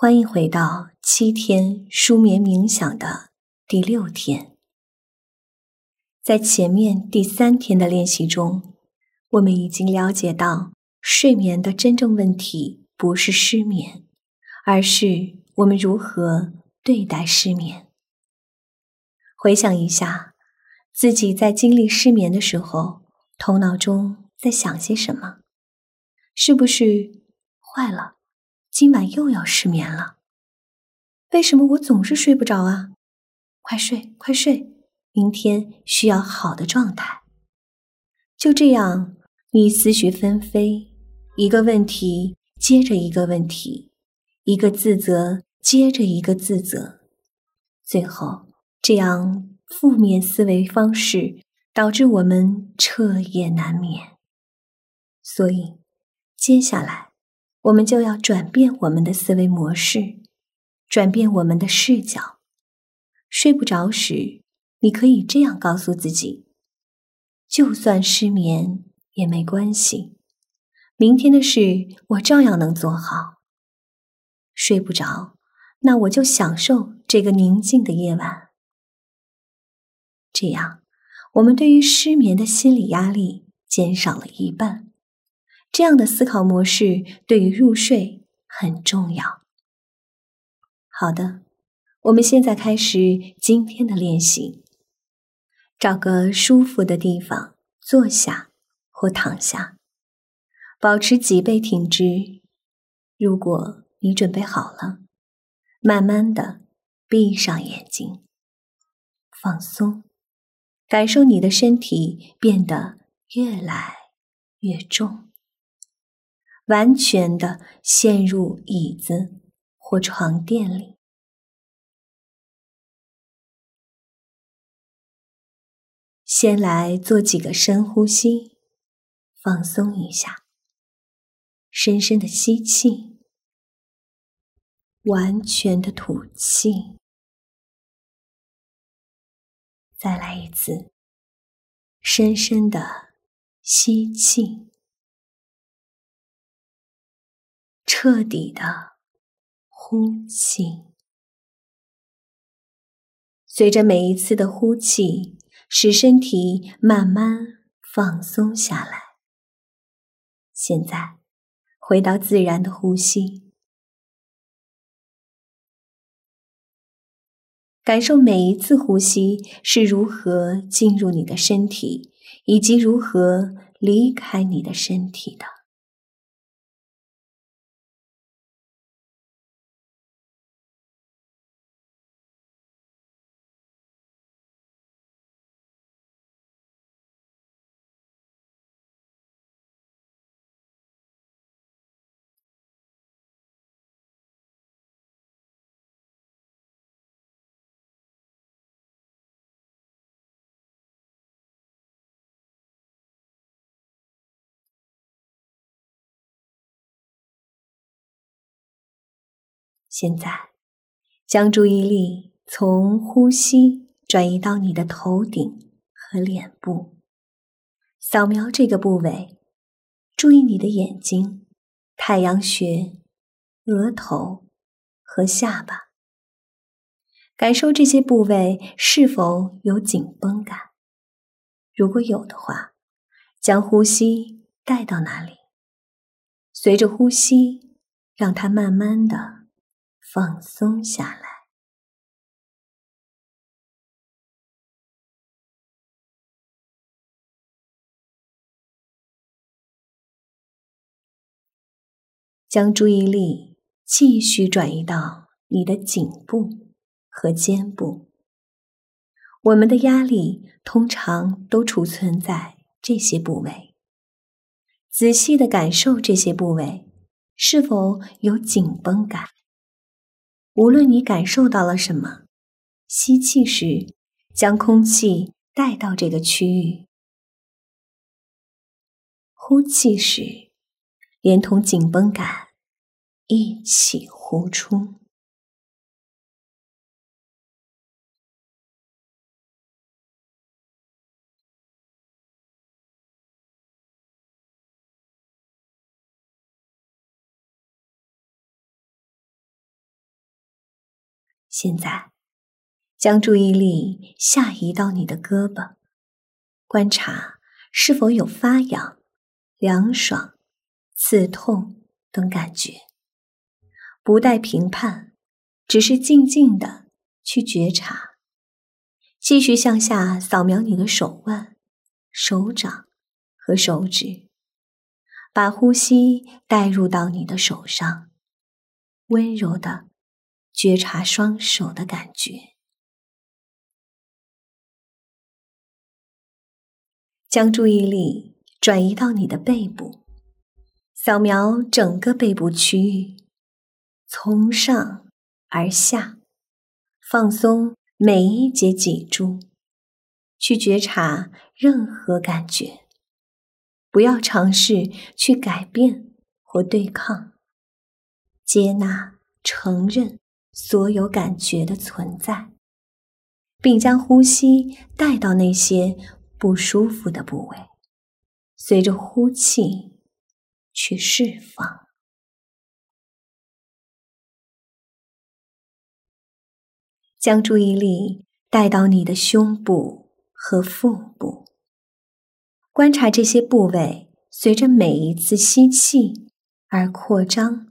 欢迎回到七天舒眠冥想的第六天。在前面第三天的练习中，我们已经了解到，睡眠的真正问题不是失眠，而是我们如何对待失眠。回想一下，自己在经历失眠的时候，头脑中在想些什么？是不是坏了？今晚又要失眠了，为什么我总是睡不着啊？快睡，快睡，明天需要好的状态。就这样，你思绪纷飞，一个问题接着一个问题，一个自责接着一个自责，最后这样负面思维方式导致我们彻夜难眠。所以，接下来。我们就要转变我们的思维模式，转变我们的视角。睡不着时，你可以这样告诉自己：就算失眠也没关系，明天的事我照样能做好。睡不着，那我就享受这个宁静的夜晚。这样，我们对于失眠的心理压力减少了一半。这样的思考模式对于入睡很重要。好的，我们现在开始今天的练习。找个舒服的地方坐下或躺下，保持脊背挺直。如果你准备好了，慢慢的闭上眼睛，放松，感受你的身体变得越来越重。完全的陷入椅子或床垫里，先来做几个深呼吸，放松一下。深深的吸气，完全的吐气。再来一次，深深的吸气。彻底的呼气，随着每一次的呼气，使身体慢慢放松下来。现在，回到自然的呼吸，感受每一次呼吸是如何进入你的身体，以及如何离开你的身体的。现在，将注意力从呼吸转移到你的头顶和脸部，扫描这个部位，注意你的眼睛、太阳穴、额头和下巴，感受这些部位是否有紧绷感。如果有的话，将呼吸带到哪里，随着呼吸，让它慢慢的。放松下来，将注意力继续转移到你的颈部和肩部。我们的压力通常都储存在这些部位。仔细的感受这些部位是否有紧绷感。无论你感受到了什么，吸气时将空气带到这个区域，呼气时连同紧绷感一起呼出。现在，将注意力下移到你的胳膊，观察是否有发痒、凉爽、刺痛等感觉。不带评判，只是静静的去觉察。继续向下扫描你的手腕、手掌和手指，把呼吸带入到你的手上，温柔的觉察双手的感觉。将注意力转移到你的背部，扫描整个背部区域，从上而下，放松。每一节脊柱，去觉察任何感觉，不要尝试去改变或对抗，接纳、承认所有感觉的存在，并将呼吸带到那些不舒服的部位，随着呼气去释放。将注意力带到你的胸部和腹部，观察这些部位随着每一次吸气而扩张，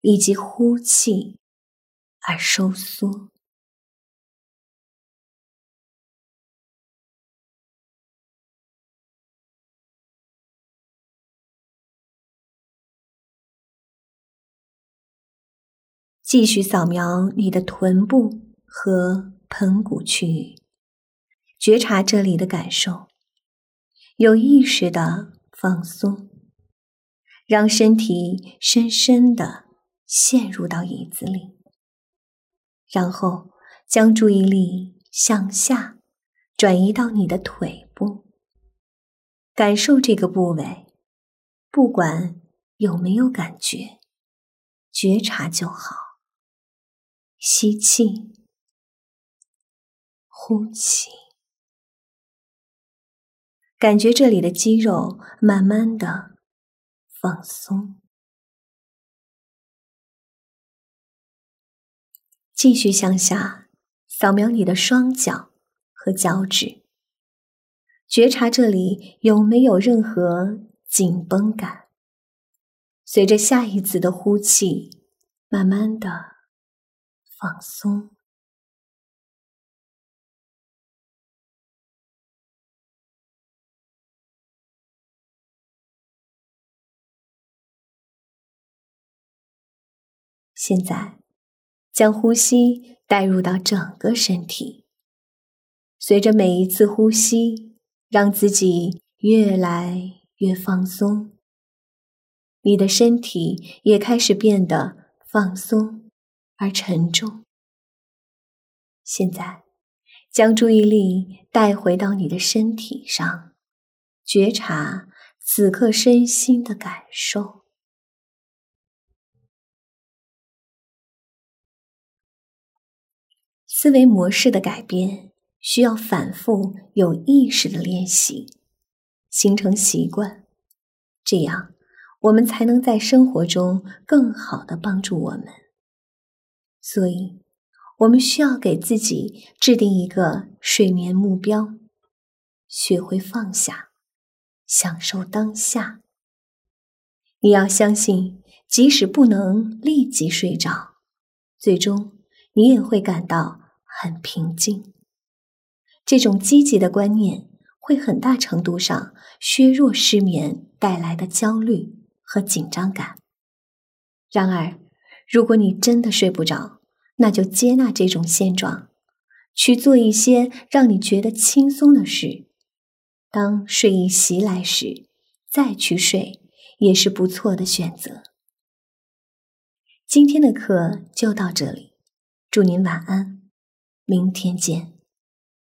以及呼气而收缩。继续扫描你的臀部。和盆骨区域，觉察这里的感受，有意识的放松，让身体深深的陷入到椅子里，然后将注意力向下转移到你的腿部，感受这个部位，不管有没有感觉，觉察就好。吸气。呼气，感觉这里的肌肉慢慢的放松。继续向下扫描你的双脚和脚趾，觉察这里有没有任何紧绷感。随着下一次的呼气，慢慢的放松。现在，将呼吸带入到整个身体。随着每一次呼吸，让自己越来越放松。你的身体也开始变得放松而沉重。现在，将注意力带回到你的身体上，觉察此刻身心的感受。思维模式的改变需要反复有意识的练习，形成习惯，这样我们才能在生活中更好的帮助我们。所以，我们需要给自己制定一个睡眠目标，学会放下，享受当下。你要相信，即使不能立即睡着，最终你也会感到。很平静，这种积极的观念会很大程度上削弱失眠带来的焦虑和紧张感。然而，如果你真的睡不着，那就接纳这种现状，去做一些让你觉得轻松的事。当睡意袭来时，再去睡也是不错的选择。今天的课就到这里，祝您晚安。明天见。